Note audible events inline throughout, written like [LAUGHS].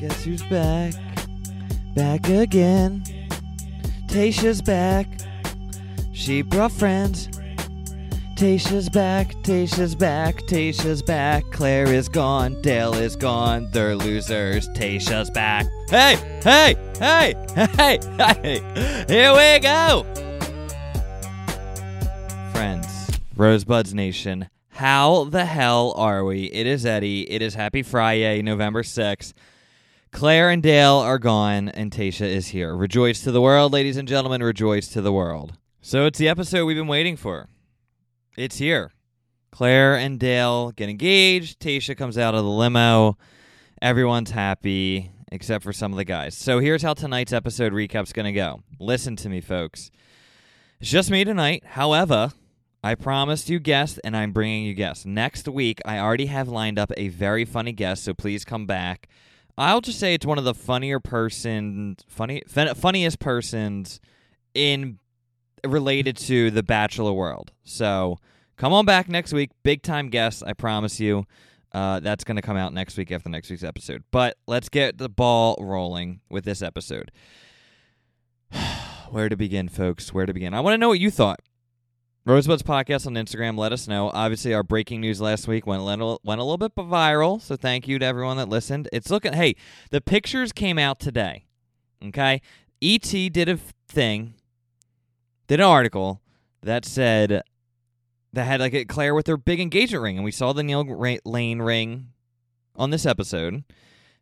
Guess who's back? Back again. Tayshia's back. She brought friends. Tayshia's back, Tayshia's back, Tayshia's back. Claire is gone, Dale is gone. They're losers. Tayshia's back. Hey, hey, hey, hey, hey. Here we go. Friends, Rosebuds Nation, how the hell are we? It is Eddie. It is Happy Friday, November 6th. Claire and Dale are gone, and Tayshia is here. Rejoice to the world, ladies and gentlemen. Rejoice to the world. So it's the episode we've been waiting for. It's here. Claire and Dale get engaged. Tayshia comes out of the limo. Everyone's happy except for some of the guys. So here's how tonight's episode recap's going to go. Listen to me, folks. It's just me tonight. However, I promised you guests, and I'm bringing you guests. Next week, I already have lined up a very funny guest, so please come back. I'll just say it's one of the funnier persons, funny, fun, funniest persons in related to the Bachelor world. So come on back next week. Big time guest, I promise you. Uh, that's going to come out next week after next week's episode. But let's get the ball rolling with this episode. [SIGHS] Where to begin, folks? Where to begin? I want to know what you thought. Rosebuds Podcast on Instagram. Let us know. Obviously, our breaking news last week went a little, went a little bit viral. So thank you to everyone that listened. It's looking. Hey, the pictures came out today. Okay, ET did a thing, did an article that said that had like Claire with her big engagement ring, and we saw the Neil Lane ring on this episode.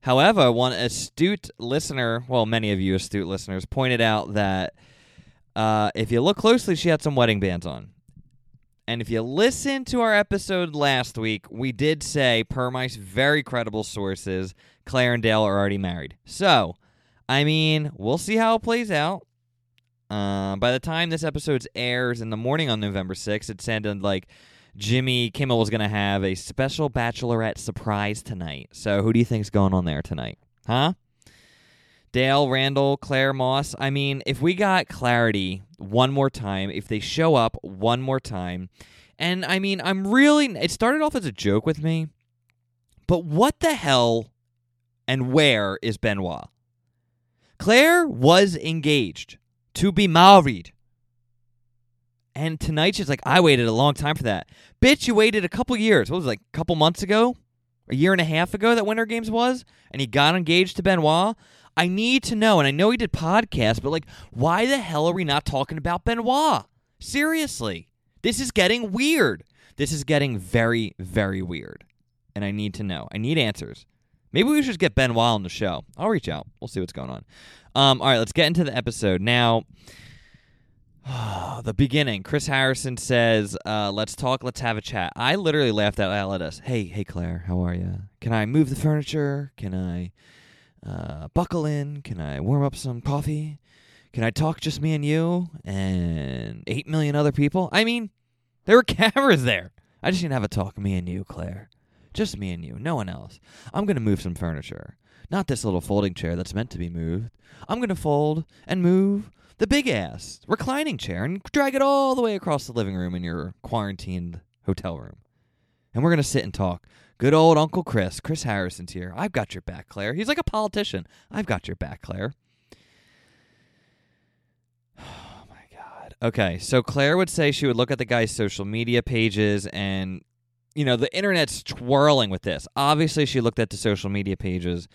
However, one astute listener, well, many of you astute listeners, pointed out that uh, if you look closely, she had some wedding bands on. And if you listen to our episode last week, we did say, per my very credible sources, Claire and Dale are already married. So, I mean, we'll see how it plays out. Uh, by the time this episode airs in the morning on November 6th, it sounded like Jimmy Kimmel was going to have a special bachelorette surprise tonight. So, who do you think's going on there tonight? Huh? Dale, Randall, Claire Moss. I mean, if we got clarity one more time, if they show up one more time, and I mean, I'm really, it started off as a joke with me, but what the hell and where is Benoit? Claire was engaged to be married. And tonight she's like, I waited a long time for that. Bitch, you waited a couple years. What was it, like a couple months ago? A year and a half ago that Winter Games was? And he got engaged to Benoit? I need to know, and I know he did podcasts, but like, why the hell are we not talking about Benoit? Seriously. This is getting weird. This is getting very, very weird. And I need to know. I need answers. Maybe we should just get Benoit on the show. I'll reach out. We'll see what's going on. Um, all right, let's get into the episode. Now, [SIGHS] the beginning. Chris Harrison says, uh, "Let's talk. Let's have a chat." I literally laughed out loud at us. Hey, hey, Claire, how are you? Can I move the furniture? Can I uh, buckle in? Can I warm up some coffee? Can I talk just me and you and eight million other people? I mean, there were [LAUGHS] cameras there. I just need to have a talk, me and you, Claire. Just me and you, no one else. I'm going to move some furniture. Not this little folding chair that's meant to be moved. I'm going to fold and move the big ass reclining chair and drag it all the way across the living room in your quarantined hotel room. And we're going to sit and talk Good old Uncle Chris. Chris Harrison's here. I've got your back, Claire. He's like a politician. I've got your back, Claire. [SIGHS] Oh my God. Okay, so Claire would say she would look at the guy's social media pages and, you know, the internet's twirling with this. Obviously, she looked at the social media pages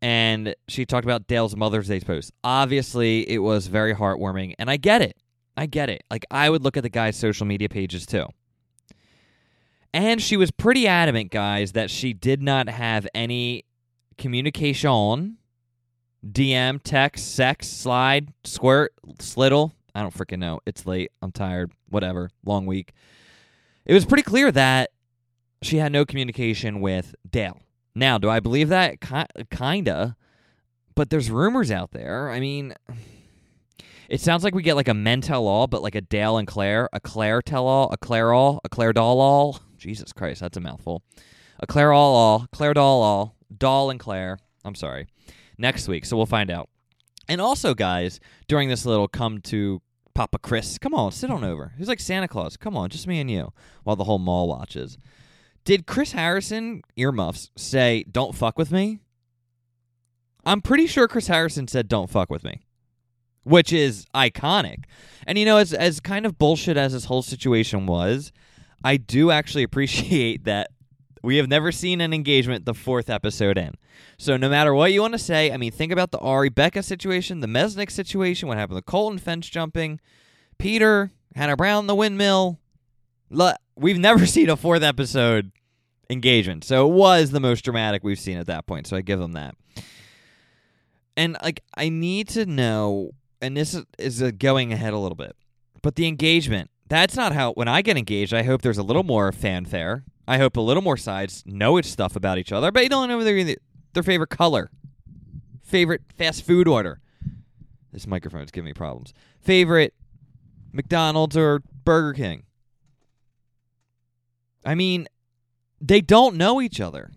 and she talked about Dale's Mother's Day post. Obviously, it was very heartwarming, and I get it. I get it. Like, I would look at the guy's social media pages too. And she was pretty adamant, guys, that she did not have any communication, DM, text, sex, slide, squirt, slittle. I don't freaking know. It's late. I'm tired. Whatever. Long week. It was pretty clear that she had no communication with Dale. Now, do I believe that? kinda. But there's rumors out there. I mean, it sounds like we get like a men tell all, but like a Dale and Claire, a Claire tell all, a Claire all, a Claire doll all. Jesus Christ, that's a mouthful. A Claire all all, Claire doll all, doll and Claire. I'm sorry. Next week, so we'll find out. And also, guys, during this little come to Papa Chris, come on, sit on over. He's like Santa Claus. Come on, just me and you, while the whole mall watches. Did Chris Harrison earmuffs say "Don't fuck with me"? I'm pretty sure Chris Harrison said, "Don't fuck with me," which is iconic. And you know, as as kind of bullshit as this whole situation was, I do actually [LAUGHS] appreciate that we have never seen an engagement the fourth episode in. So no matter what you want to say, I mean, think about the Ari Becca situation, the Mesnick situation, what happened with Colton fence jumping, Peter, Hannah Brown, the windmill. We've never [LAUGHS] seen a fourth episode engagement. So it was the most dramatic we've seen at that point. So I give them that. And like I need to know and this is, is going ahead a little bit. But the engagement, that's not how when I get engaged, I hope there's a little more fanfare. I hope a little more sides know its stuff about each other, but you don't know their their favorite color, favorite fast food order. This microphone is giving me problems. Favorite McDonald's or Burger King. I mean, they don't know each other.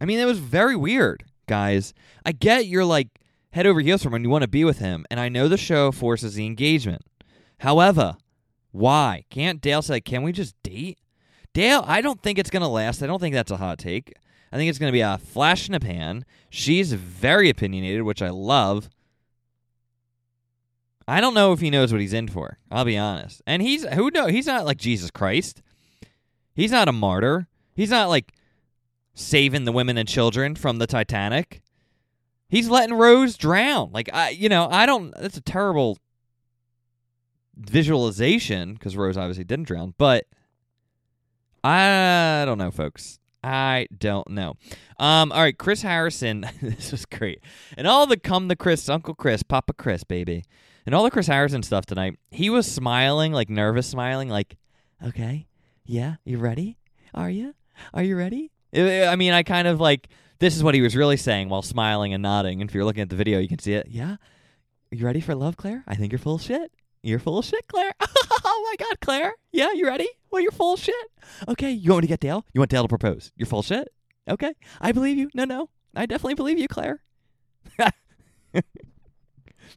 I mean, it was very weird, guys. I get you're like head over heels for him and you want to be with him, and I know the show forces the engagement. However, why? Can't Dale say, can we just date? Dale, I don't think it's going to last. I don't think that's a hot take. I think it's going to be a flash in a pan. She's very opinionated, which I love. I don't know if he knows what he's in for. I'll be honest. And he's who know he's not like Jesus Christ. He's not a martyr. He's not like saving the women and children from the Titanic. He's letting Rose drown. Like I you know, I don't that's a terrible visualization because Rose obviously didn't drown, but I don't know, folks. I don't know. Um, all right, Chris Harrison. [LAUGHS] this was great. And all the come to Chris, Uncle Chris, Papa Chris, baby. And all the Chris Harrison stuff tonight. He was smiling, like nervous smiling, like, okay, yeah, you ready? Are you? Are you ready? I mean, I kind of like, this is what he was really saying while smiling and nodding. And if you're looking at the video, you can see it. Yeah? You ready for love, Claire? I think you're full of shit. You're full of shit, Claire. [LAUGHS] oh my God, Claire. Yeah, you ready? Well, you're full of shit. Okay, you want me to get Dale? You want Dale to propose? You're full of shit? Okay, I believe you. No, no, I definitely believe you, Claire. [LAUGHS]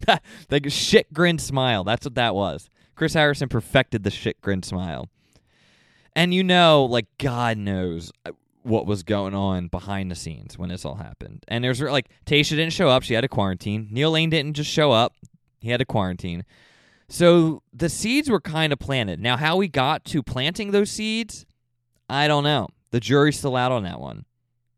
a shit grin smile. That's what that was. Chris Harrison perfected the shit grin smile. And you know, like God knows uh, what was going on behind the scenes when this all happened. And there's like Tayshia didn't show up; she had a quarantine. Neil Lane didn't just show up; he had a quarantine. So the seeds were kind of planted. Now, how we got to planting those seeds, I don't know. The jury's still out on that one.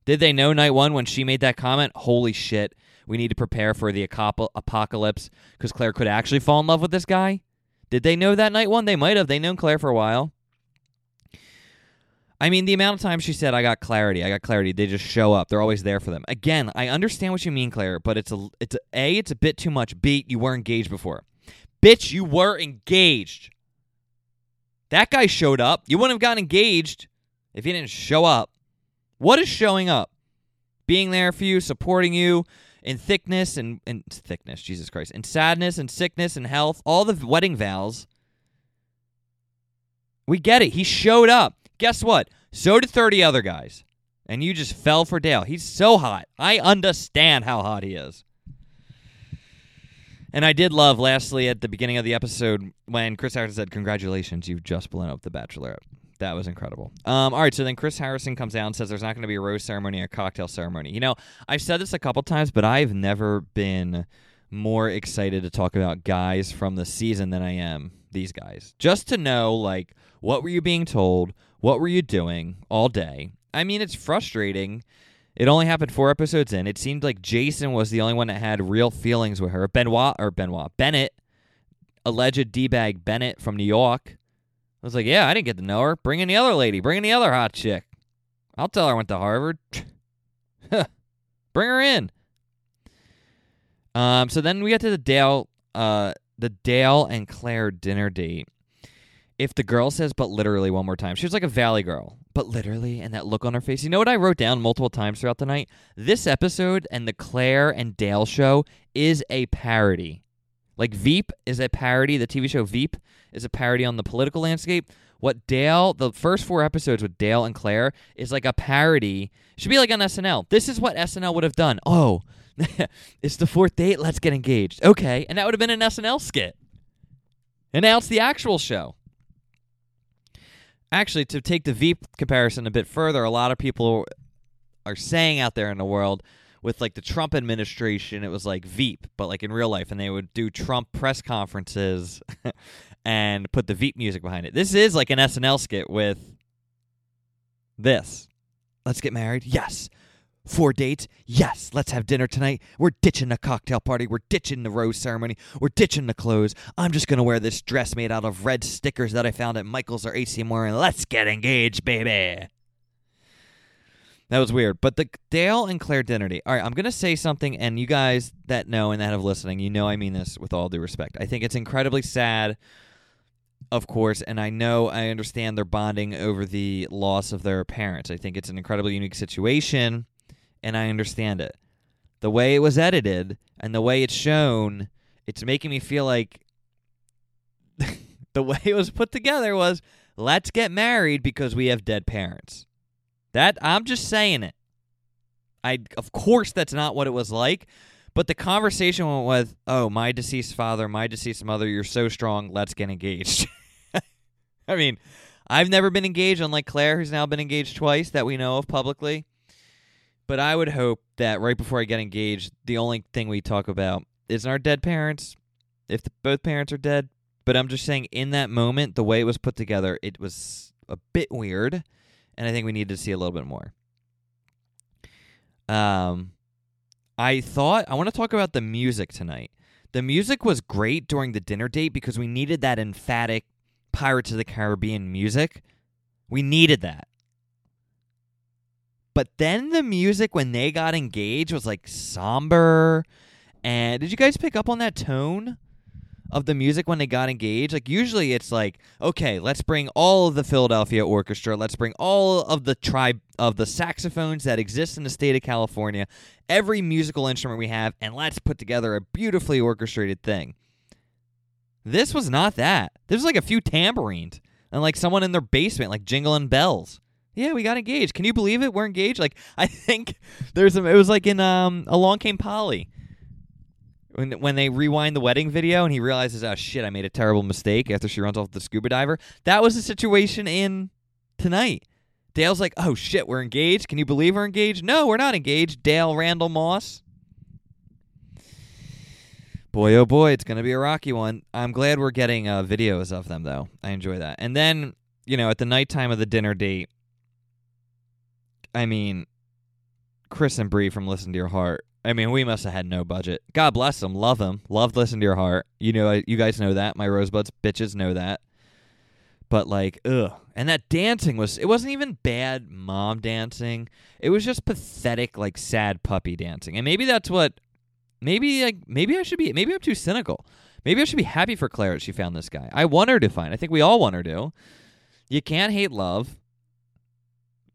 Did they know night one when she made that comment? Holy shit, we need to prepare for the apocalypse because Claire could actually fall in love with this guy? Did they know that night one? They might have. They known Claire for a while. I mean, the amount of times she said, "I got clarity, I got clarity," they just show up. They're always there for them. Again, I understand what you mean, Claire, but it's a, it's a, a, it's a bit too much. B, you were engaged before. Bitch, you were engaged. That guy showed up. You wouldn't have gotten engaged if he didn't show up. What is showing up? Being there for you, supporting you in thickness and, and thickness, Jesus Christ, in sadness and sickness and health, all the wedding vows. We get it. He showed up. Guess what? So did 30 other guys. And you just fell for Dale. He's so hot. I understand how hot he is. And I did love, lastly, at the beginning of the episode when Chris Harrison said, Congratulations, you've just blown up the Bachelorette. That was incredible. Um, all right, so then Chris Harrison comes out and says there's not going to be a rose ceremony or a cocktail ceremony. You know, I've said this a couple times, but I've never been more excited to talk about guys from the season than I am these guys. Just to know, like, what were you being told? What were you doing all day? I mean, it's frustrating it only happened four episodes in. It seemed like Jason was the only one that had real feelings with her. Benoit or Benoit Bennett, alleged d bag Bennett from New York. I was like, yeah, I didn't get to know her. Bring in the other lady. Bring in the other hot chick. I'll tell her I went to Harvard. [LAUGHS] Bring her in. Um, so then we get to the Dale, uh, the Dale and Claire dinner date. If the girl says "but literally" one more time, she was like a Valley girl but literally, and that look on her face. You know what I wrote down multiple times throughout the night? This episode and the Claire and Dale show is a parody. Like Veep is a parody. The TV show Veep is a parody on the political landscape. What Dale, the first four episodes with Dale and Claire, is like a parody. Should be like on SNL. This is what SNL would have done. Oh, [LAUGHS] it's the fourth date. Let's get engaged. Okay, and that would have been an SNL skit. And now it's the actual show actually, to take the Veep comparison a bit further, a lot of people are saying out there in the world with like the Trump administration, it was like Veep, but like in real life, and they would do Trump press conferences [LAUGHS] and put the Veep music behind it. This is like an SNL skit with this. Let's get married. Yes. Four dates? Yes. Let's have dinner tonight. We're ditching the cocktail party. We're ditching the rose ceremony. We're ditching the clothes. I'm just going to wear this dress made out of red stickers that I found at Michael's or AC Moore, and let's get engaged, baby. That was weird. But the Dale and Claire dinner. All right, I'm going to say something, and you guys that know and that have listening, you know I mean this with all due respect. I think it's incredibly sad, of course, and I know I understand they're bonding over the loss of their parents. I think it's an incredibly unique situation, and I understand it. The way it was edited and the way it's shown, it's making me feel like [LAUGHS] the way it was put together was let's get married because we have dead parents. That I'm just saying it. I of course that's not what it was like, but the conversation went with, "Oh, my deceased father, my deceased mother, you're so strong, let's get engaged." [LAUGHS] I mean, I've never been engaged unlike Claire who's now been engaged twice that we know of publicly. But I would hope that right before I get engaged, the only thing we talk about isn't our dead parents if the, both parents are dead. But I'm just saying in that moment, the way it was put together, it was a bit weird and I think we need to see a little bit more. Um, I thought I want to talk about the music tonight. The music was great during the dinner date because we needed that emphatic Pirates of the Caribbean music. We needed that. But then the music when they got engaged was like somber. And did you guys pick up on that tone? of the music when they got engaged. Like usually it's like, okay, let's bring all of the Philadelphia Orchestra, let's bring all of the tribe of the saxophones that exist in the state of California, every musical instrument we have, and let's put together a beautifully orchestrated thing. This was not that. There's like a few tambourines and like someone in their basement like jingling bells. Yeah, we got engaged. Can you believe it? We're engaged. Like [LAUGHS] I think there's some. It was like in um, Along Came Polly when when they rewind the wedding video and he realizes, oh shit, I made a terrible mistake after she runs off the scuba diver. That was the situation in tonight. Dale's like, oh shit, we're engaged. Can you believe we're engaged? No, we're not engaged. Dale Randall Moss. Boy, oh boy, it's gonna be a rocky one. I'm glad we're getting uh, videos of them though. I enjoy that. And then, you know, at the nighttime of the dinner date, I mean, Chris and Bri from Listen to Your Heart I mean, we must have had no budget. God bless them. Love them. Love listen to your heart. You know, you guys know that. My rosebuds bitches know that. But like, ugh. And that dancing was it wasn't even bad mom dancing. It was just pathetic, like sad puppy dancing. And maybe that's what maybe like maybe I should be maybe I'm too cynical. Maybe I should be happy for Claire that she found this guy. I want her to find. I think we all want her to. You can't hate love.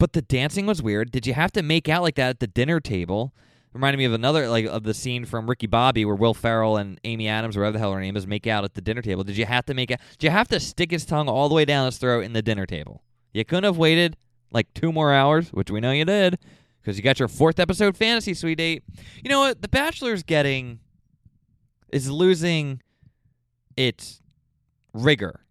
But the dancing was weird. Did you have to make out like that at the dinner table? reminded me of another like of the scene from Ricky Bobby where Will Ferrell and Amy Adams, or whatever the hell her name is, make out at the dinner table. Did you have to make out? Did you have to stick his tongue all the way down his throat in the dinner table? You couldn't have waited like two more hours, which we know you did, because you got your fourth episode fantasy suite date. You know what? The Bachelor's getting is losing its rigor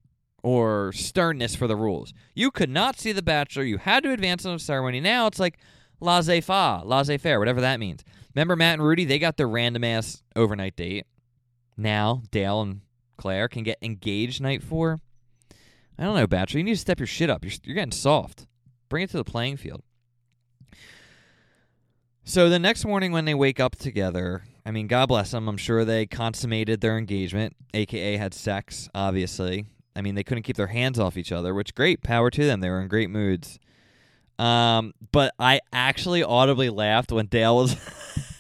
or sternness for the rules. You could not see The Bachelor. You had to advance on the ceremony. Now it's like laissez faire, laissez faire, whatever that means. Remember Matt and Rudy? They got their random ass overnight date. Now Dale and Claire can get engaged night four. I don't know, Bachelor. You need to step your shit up. You're, you're getting soft. Bring it to the playing field. So the next morning when they wake up together, I mean, God bless them. I'm sure they consummated their engagement, aka had sex, obviously. I mean, they couldn't keep their hands off each other, which great. Power to them. They were in great moods. Um, but I actually audibly laughed when Dale was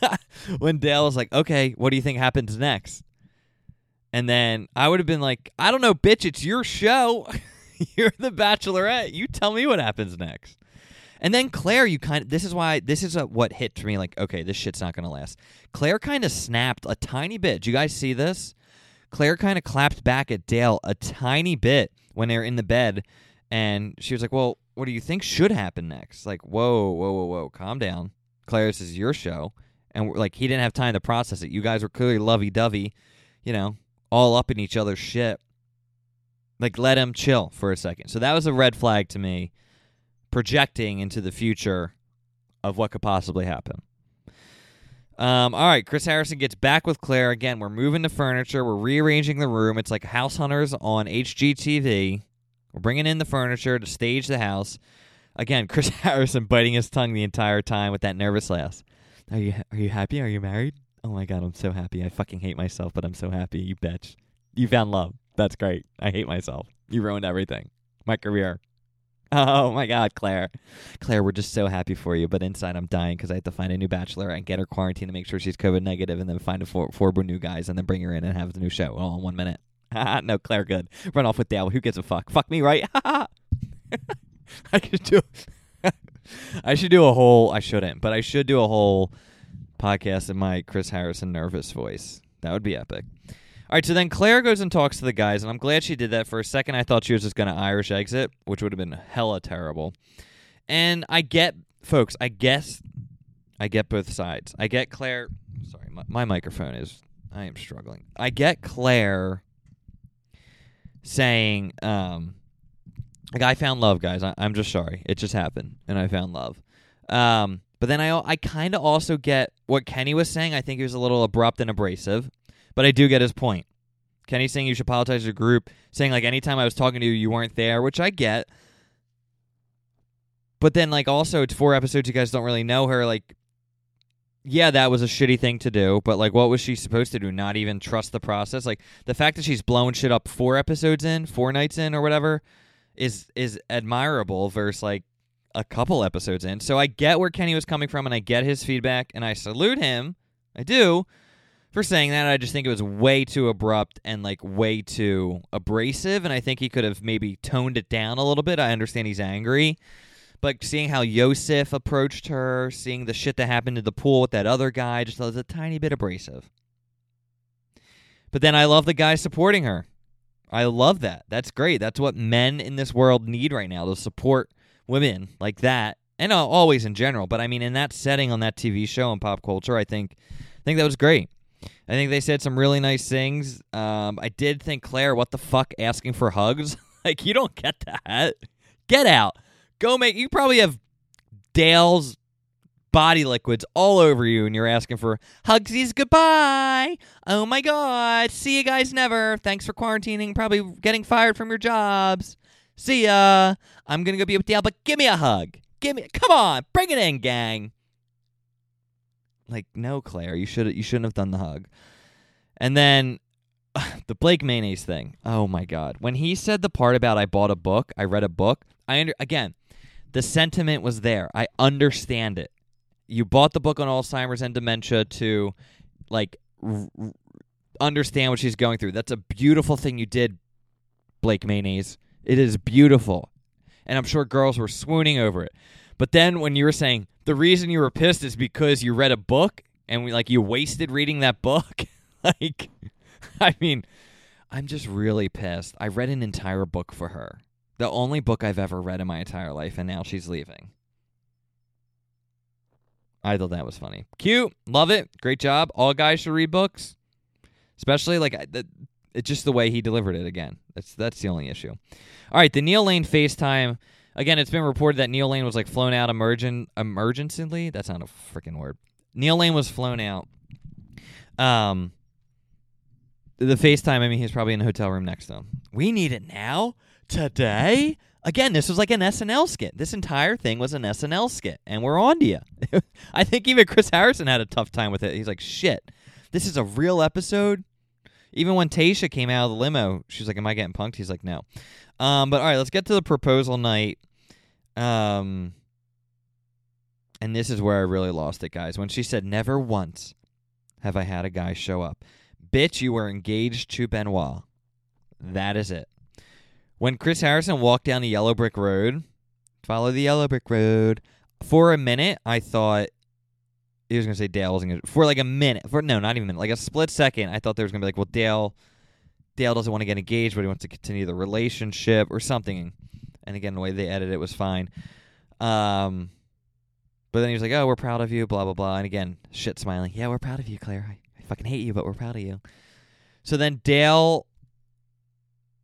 [LAUGHS] when Dale was like, "Okay, what do you think happens next?" And then I would have been like, "I don't know, bitch. It's your show. [LAUGHS] You're the Bachelorette. You tell me what happens next." And then Claire, you kind of this is why this is a, what hit for me like, okay, this shit's not gonna last. Claire kind of snapped a tiny bit. Do you guys see this? Claire kind of clapped back at Dale a tiny bit when they were in the bed, and she was like, "Well, what do you think should happen next? Like, whoa, whoa, whoa, whoa, calm down. Claire, this is your show. And like, he didn't have time to process it. You guys were clearly lovey dovey, you know, all up in each other's shit. Like, let him chill for a second. So that was a red flag to me, projecting into the future of what could possibly happen. Um, all right, Chris Harrison gets back with Claire again. We're moving the furniture. We're rearranging the room. It's like House Hunters on HGTV. We're bringing in the furniture to stage the house. Again, [LAUGHS] Chris Harrison biting his tongue the entire time with that nervous laugh. Are you are you happy? Are you married? Oh my god, I'm so happy. I fucking hate myself, but I'm so happy. You bitch. You found love. That's great. I hate myself. You ruined everything. My career. [LAUGHS] Oh my God, Claire. Claire, we're just so happy for you, but inside I'm dying because I have to find a new bachelor and get her quarantined to make sure she's COVID negative and then find a four, four new guys and then bring her in and have the new show all in one minute. [LAUGHS] no, Claire, good. Run off with Dale. Who gives a fuck? Fuck me, right? [LAUGHS] I should do. I should do a whole. I shouldn't, but I should do a whole podcast in my Chris Harrison nervous voice. That would be epic. All right, so then Claire goes and talks to the guys, and I'm glad she did that. For a second, I thought she was just going to Irish exit, which would have been hella terrible. And I get, folks, I guess I get both sides. I get Claire. Sorry, my, my microphone is. I am struggling. I get Claire saying, um, like, I found love, guys. I, am just sorry. It just happened, and I found love. Um, but then I, I kind of also get what Kenny was saying. I think he was a little abrupt and abrasive. But I do get his point. Kenny saying you should apologize to the group, saying like anytime I was talking to you, you weren't there, which I get. But then like also it's four episodes, you guys don't really know her. Like, yeah, that was a shitty thing to do, but like what was she supposed to do? Not even trust the process? Like the fact that she's blowing shit up four episodes in, four nights in or whatever, is is admirable versus like a couple episodes in. So I get where Kenny was coming from and I get his feedback and I salute him. I do for saying that. I just think it was way too abrupt and like way too abrasive. And I think he could have maybe toned it down a little bit. I understand he's angry. But seeing how Yosef approached her, seeing the shit that happened in the pool with that other guy, just was a tiny bit abrasive. But then I love the guy supporting her. I love that. That's great. That's what men in this world need right now to support women like that. And always in general, but I mean in that setting on that TV show and pop culture, I think I think that was great. I think they said some really nice things. Um, I did think Claire, what the fuck, asking for hugs? [LAUGHS] like you don't get that. Get out. Go make. You probably have Dale's body liquids all over you, and you're asking for hugsies. Goodbye. Oh my god. See you guys never. Thanks for quarantining. Probably getting fired from your jobs. See ya. I'm gonna go be with Dale, but give me a hug. Give me. Come on, bring it in, gang. Like, no, Claire, you should you shouldn't have done the hug. And then [SIGHS] the Blake mayonnaise thing. Oh my god. When he said the part about I bought a book, I read a book, I under, again, the sentiment was there. I understand it. You bought the book on Alzheimer's and dementia to like r- understand what she's going through. That's a beautiful thing you did, Blake mayonnaise. It is beautiful. And I'm sure girls were swooning over it. But then when you were saying the reason you were pissed is because you read a book and we, like you wasted reading that book, [LAUGHS] like I mean, I'm just really pissed. I read an entire book for her. The only book I've ever read in my entire life and now she's leaving. I thought that was funny. Cute. Love it. Great job. All guys should read books. Especially like it's just the way he delivered it again. That's that's the only issue. All right, the Neil Lane FaceTime Again, it's been reported that Neil Lane was like flown out emergent emergently. That's not a freaking word. Neil Lane was flown out. Um, the FaceTime. I mean, he's probably in a hotel room next to him. We need it now, today. Again, this was like an SNL skit. This entire thing was an SNL skit, and we're on to you. [LAUGHS] I think even Chris Harrison had a tough time with it. He's like, "Shit, this is a real episode." Even when Tayshia came out of the limo, she's like, "Am I getting punked?" He's like, "No." Um, but all right, let's get to the proposal night. Um, and this is where I really lost it, guys. When she said, "Never once have I had a guy show up." Bitch, you were engaged to Benoit. That is it. When Chris Harrison walked down the yellow brick road, follow the yellow brick road. For a minute, I thought he was gonna say Dale wasn't gonna for like a minute. For no, not even a minute, like a split second. I thought there was gonna be like, well, Dale Dale doesn't want to get engaged, but he wants to continue the relationship or something. And again, the way they edited it was fine. Um, but then he was like, "Oh, we're proud of you," blah blah blah. And again, shit smiling. Yeah, we're proud of you, Claire. I, I fucking hate you, but we're proud of you. So then Dale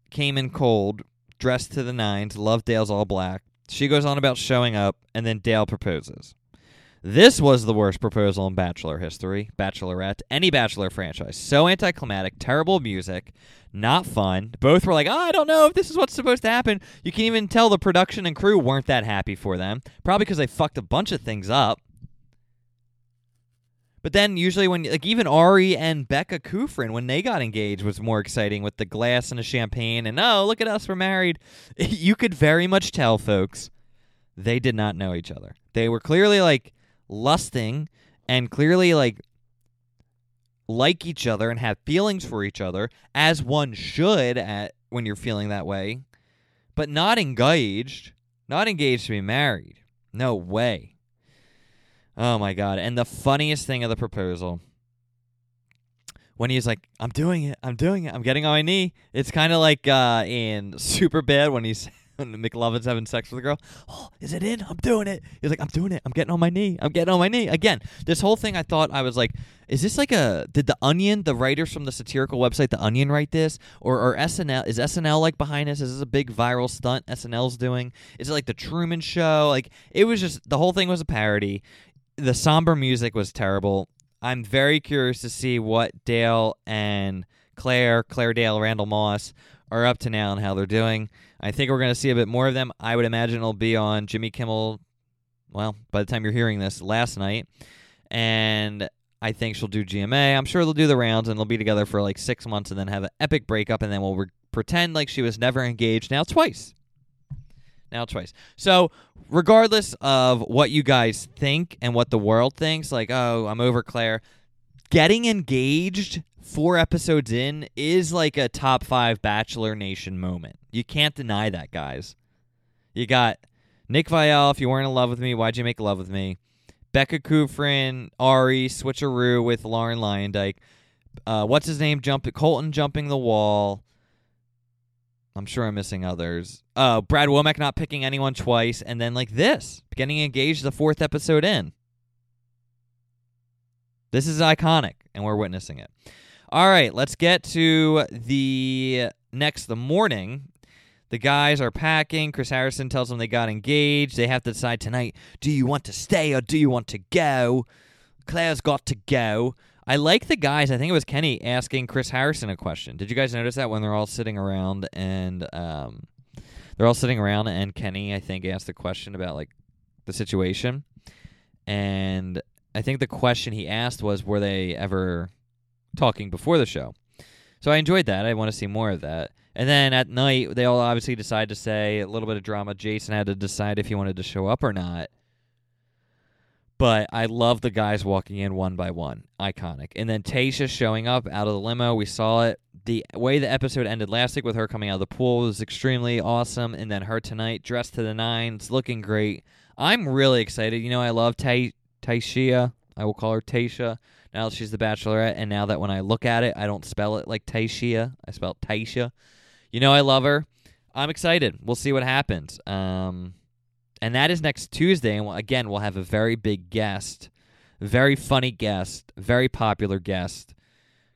came in cold, dressed to the nines. Love Dale's all black. She goes on about showing up, and then Dale proposes. This was the worst proposal in Bachelor history, Bachelorette, any Bachelor franchise. So anticlimactic, terrible music, not fun. Both were like, oh, I don't know if this is what's supposed to happen. You can even tell the production and crew weren't that happy for them, probably because they fucked a bunch of things up. But then usually when like even Ari and Becca Kufrin when they got engaged was more exciting with the glass and the champagne and oh look at us we're married. [LAUGHS] you could very much tell folks they did not know each other. They were clearly like lusting and clearly like like each other and have feelings for each other as one should at when you're feeling that way, but not engaged, not engaged to be married. No way. Oh my god. And the funniest thing of the proposal when he's like, I'm doing it, I'm doing it, I'm getting on my knee. It's kind of like uh, in [LAUGHS] Super Bad when he's [LAUGHS] McLovin's having sex with a girl. Oh, is it in? I'm doing it. He's like, I'm doing it. I'm getting on my knee. I'm getting on my knee. Again, this whole thing I thought I was like, is this like a did the Onion, the writers from the satirical website The Onion write this? Or or SNL is SNL like behind this? Is this a big viral stunt SNL's doing? Is it like the Truman show? Like it was just the whole thing was a parody. The somber music was terrible. I'm very curious to see what Dale and Claire, Claire Dale, Randall Moss are up to now and how they're doing. I think we're going to see a bit more of them. I would imagine it'll be on Jimmy Kimmel, well, by the time you're hearing this, last night. And I think she'll do GMA. I'm sure they'll do the rounds and they'll be together for like six months and then have an epic breakup and then we'll re- pretend like she was never engaged now twice. Now twice. So, regardless of what you guys think and what the world thinks, like, oh, I'm over Claire, getting engaged four episodes in is like a top five Bachelor Nation moment. You can't deny that, guys. You got Nick Viall, if you weren't in love with me, why'd you make love with me? Becca Kufrin, Ari, switcheroo with Lauren Luyendyk. Uh, what's his name? Jump Colton jumping the wall. I'm sure I'm missing others. Uh, Brad Womack not picking anyone twice, and then like this, getting engaged the fourth episode in. This is iconic, and we're witnessing it. All right, let's get to the next the morning. The guys are packing. Chris Harrison tells them they got engaged. They have to decide tonight do you want to stay or do you want to go? Claire's got to go. I like the guys. I think it was Kenny asking Chris Harrison a question. Did you guys notice that when they're all sitting around and um, they're all sitting around and Kenny, I think, asked a question about like the situation, and I think the question he asked was, "Were they ever talking before the show. So I enjoyed that. I want to see more of that. And then at night, they all obviously decide to say a little bit of drama. Jason had to decide if he wanted to show up or not. But I love the guys walking in one by one. Iconic. And then Tayshia showing up out of the limo. We saw it. The way the episode ended last week with her coming out of the pool was extremely awesome. And then her tonight, dressed to the nines, looking great. I'm really excited. You know, I love Tay-. I will call her Tayshia. Now she's the Bachelorette, and now that when I look at it, I don't spell it like Taishia. I spell Taisha. You know I love her. I'm excited. We'll see what happens. Um, and that is next Tuesday. And again, we'll have a very big guest, very funny guest, very popular guest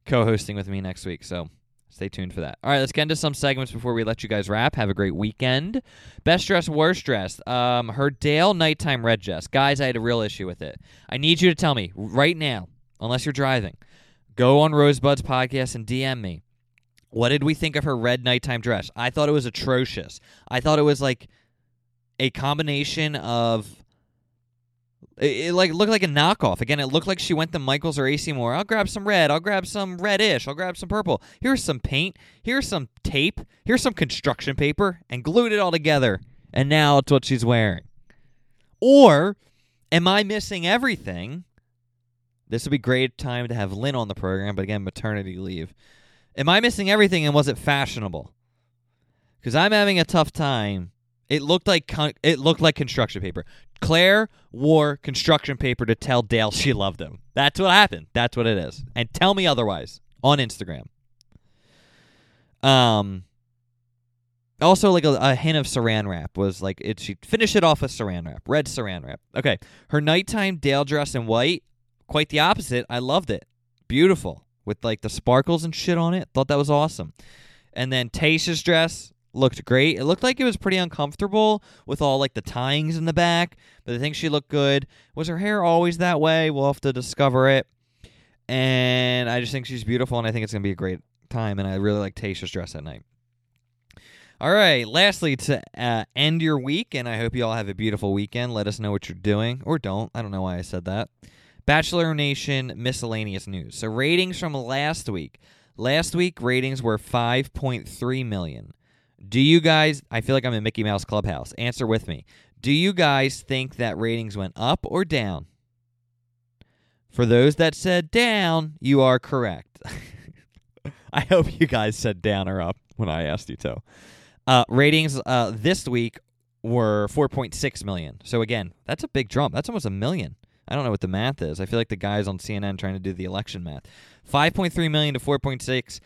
co-hosting with me next week. So stay tuned for that. All right, let's get into some segments before we let you guys wrap. Have a great weekend. Best dressed, worst dressed. Um, her Dale nighttime red dress. Guys, I had a real issue with it. I need you to tell me right now unless you're driving. Go on Rosebud's podcast and DM me. What did we think of her red nighttime dress? I thought it was atrocious. I thought it was like a combination of it, it, like looked like a knockoff. Again, it looked like she went to Michaels or AC Moore. I'll grab some red. I'll grab some reddish. I'll grab some purple. Here's some paint. Here's some tape. Here's some construction paper, and glued it all together. And now it's what she's wearing. Or am I missing everything? This would be great time to have Lynn on the program, but again, maternity leave. Am I missing everything and was it fashionable? Because I'm having a tough time. It looked like con- it looked like construction paper. Claire wore construction paper to tell Dale she loved him. That's what happened. That's what it is. And tell me otherwise on Instagram. Um. Also, like a, a hint of saran wrap was like it. She finished it off with saran wrap, red saran wrap. Okay, her nighttime Dale dress in white quite the opposite. I loved it. Beautiful. With like the sparkles and shit on it. Thought that was awesome. And then Tayshia's dress, looked great. It looked like it was pretty uncomfortable with all like the tyings in the back, but I think she looked good. Was her hair always that way? We'll have to discover it. And I just think she's beautiful, and I think it's gonna be a great time. And I really like Tayshia's dress that night. All right. Lastly, to uh, end your week, and I hope you all have a beautiful weekend. Let us know what you're doing, or don't. I don't know why I said that. Bachelor Nation miscellaneous news. So ratings from last week. Last week ratings were 5.3 million. Do you guys I feel like I'm in Mickey Mouse Clubhouse. Answer with me. Do you guys think that ratings went up or down? For those that said down, you are correct. [LAUGHS] I hope you guys said down or up when I asked you to. Uh, ratings uh, this week were 4.6 million. So again, that's a big jump. That's almost a million. I don't know what the math is. I feel like the guys on CNN trying to do the election math. 5.3 million to 4.6.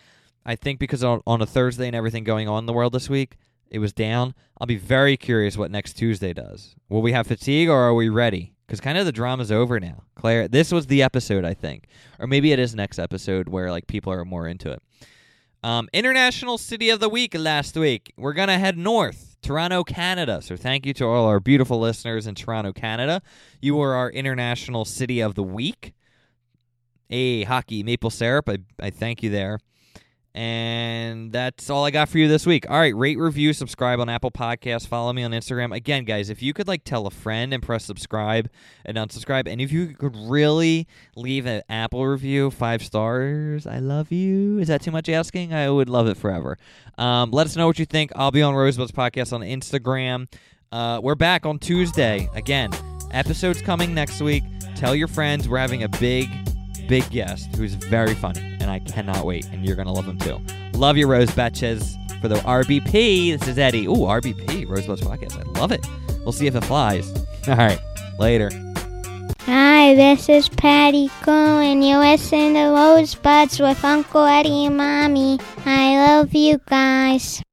I think because on, a Thursday and everything going on in the world this week, it was down. I'll be very curious what next Tuesday does. Will we have fatigue or are we ready? Because kind of the drama's over now. Claire, this was the episode, I think. Or maybe it is next episode where like people are more into it. Um, International City of the Week last week. We're going to head north, Toronto, Canada. So thank you to all our beautiful listeners in Toronto, Canada. You were our International City of the Week. Hey, hockey, maple syrup. I, I thank you there. And that's all I got for you this week. All right, rate, review, subscribe on Apple Podcasts. Follow me on Instagram. Again, guys, if you could like tell a friend and press subscribe and unsubscribe, and if you could really leave an Apple review, five stars, I love you. Is that too much asking? I would love it forever. Um, let us know what you think. I'll be on Rosebud's podcast on Instagram. Uh, we're back on Tuesday again. Episodes coming next week. Tell your friends we're having a big big guest who's very funny, and I cannot wait, and you're going to love him too. Love you, Rose Betches. For the RBP, this is Eddie. Ooh, RBP, Rosebud's Podcast. I love it. We'll see if it flies. [LAUGHS] All right, later. Hi, this is Patty Coo, and you listen to Rosebuds with Uncle Eddie and Mommy. I love you guys.